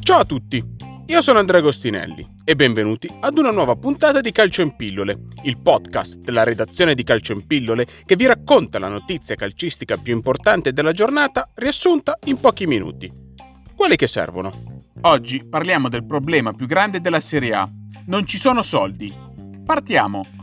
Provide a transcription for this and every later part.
Ciao a tutti, io sono Andrea Agostinelli e benvenuti ad una nuova puntata di Calcio in Pillole, il podcast della redazione di Calcio in Pillole che vi racconta la notizia calcistica più importante della giornata riassunta in pochi minuti. Quelli che servono. Oggi parliamo del problema più grande della Serie A. Non ci sono soldi. Partiamo!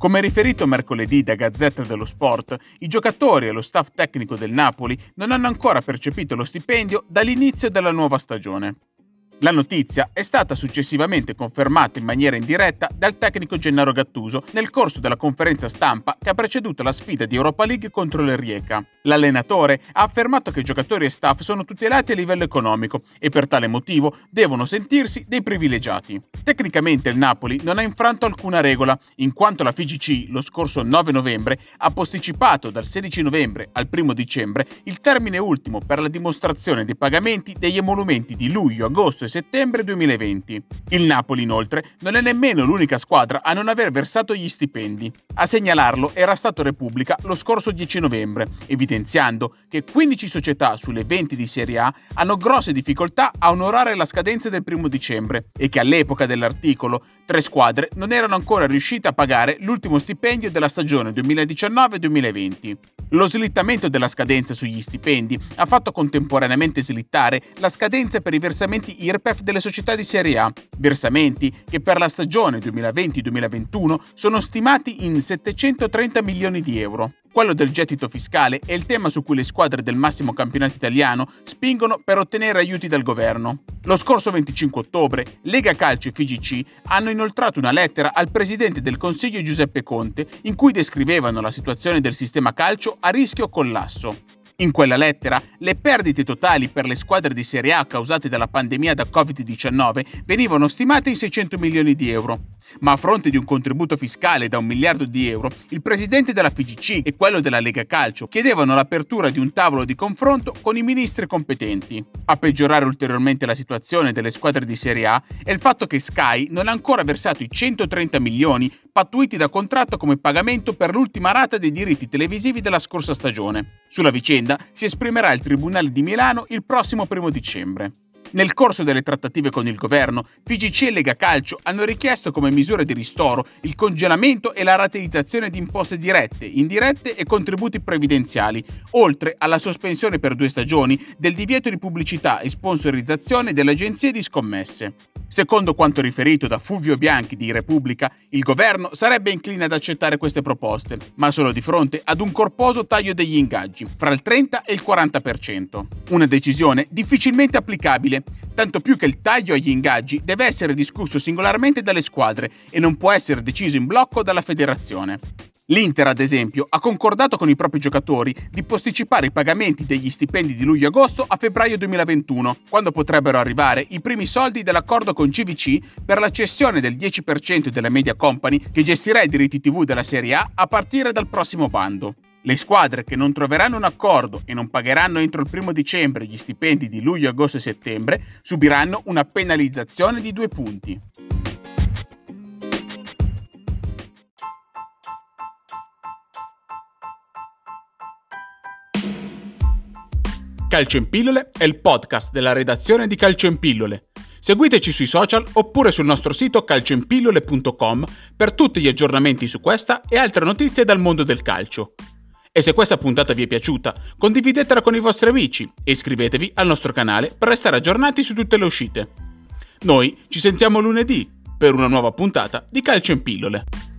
Come riferito mercoledì da Gazzetta dello Sport, i giocatori e lo staff tecnico del Napoli non hanno ancora percepito lo stipendio dall'inizio della nuova stagione. La notizia è stata successivamente confermata in maniera indiretta dal tecnico Gennaro Gattuso nel corso della conferenza stampa che ha preceduto la sfida di Europa League contro il Rijeka. L'allenatore ha affermato che giocatori e staff sono tutelati a livello economico e per tale motivo devono sentirsi dei privilegiati. Tecnicamente il Napoli non ha infranto alcuna regola, in quanto la FIGC lo scorso 9 novembre ha posticipato dal 16 novembre al 1 dicembre il termine ultimo per la dimostrazione dei pagamenti degli emolumenti di luglio, agosto e settembre 2020. Il Napoli, inoltre, non è nemmeno l'unica squadra a non aver versato gli stipendi. A segnalarlo era stato Repubblica lo scorso 10 novembre, evidenziando che 15 società sulle 20 di Serie A hanno grosse difficoltà a onorare la scadenza del 1 dicembre e che all'epoca dell'articolo tre squadre non erano ancora riuscite a pagare l'ultimo stipendio della stagione 2019-2020. Lo slittamento della scadenza sugli stipendi ha fatto contemporaneamente slittare la scadenza per i versamenti IRPEF delle società di Serie A, versamenti che per la stagione 2020-2021 sono stimati in 730 milioni di euro. Quello del gettito fiscale è il tema su cui le squadre del massimo campionato italiano spingono per ottenere aiuti dal governo. Lo scorso 25 ottobre, Lega Calcio e FIGC hanno inoltrato una lettera al presidente del Consiglio Giuseppe Conte in cui descrivevano la situazione del sistema calcio a rischio collasso. In quella lettera, le perdite totali per le squadre di Serie A causate dalla pandemia da Covid-19 venivano stimate in 600 milioni di euro. Ma a fronte di un contributo fiscale da un miliardo di euro, il presidente della FIGC e quello della Lega Calcio chiedevano l'apertura di un tavolo di confronto con i ministri competenti. A peggiorare ulteriormente la situazione delle squadre di Serie A è il fatto che Sky non ha ancora versato i 130 milioni pattuiti da contratto come pagamento per l'ultima rata dei diritti televisivi della scorsa stagione. Sulla vicenda si esprimerà il Tribunale di Milano il prossimo primo dicembre. Nel corso delle trattative con il governo, FIGC e Lega Calcio hanno richiesto come misura di ristoro il congelamento e la rateizzazione di imposte dirette, indirette e contributi previdenziali, oltre alla sospensione per due stagioni del divieto di pubblicità e sponsorizzazione delle agenzie di scommesse. Secondo quanto riferito da Fulvio Bianchi di Repubblica, il governo sarebbe incline ad accettare queste proposte, ma solo di fronte ad un corposo taglio degli ingaggi, fra il 30 e il 40%. Una decisione difficilmente applicabile, tanto più che il taglio agli ingaggi deve essere discusso singolarmente dalle squadre e non può essere deciso in blocco dalla federazione. L'Inter, ad esempio, ha concordato con i propri giocatori di posticipare i pagamenti degli stipendi di luglio-agosto a febbraio 2021, quando potrebbero arrivare i primi soldi dell'accordo con CVC per la cessione del 10% della Media Company che gestirà i diritti TV della Serie A a partire dal prossimo bando. Le squadre che non troveranno un accordo e non pagheranno entro il primo dicembre gli stipendi di luglio, agosto e settembre subiranno una penalizzazione di due punti. Calcio in pillole è il podcast della redazione di Calcio in pillole. Seguiteci sui social oppure sul nostro sito calcioinpillole.com per tutti gli aggiornamenti su questa e altre notizie dal mondo del calcio. E se questa puntata vi è piaciuta, condividetela con i vostri amici e iscrivetevi al nostro canale per restare aggiornati su tutte le uscite. Noi ci sentiamo lunedì per una nuova puntata di Calcio in pillole.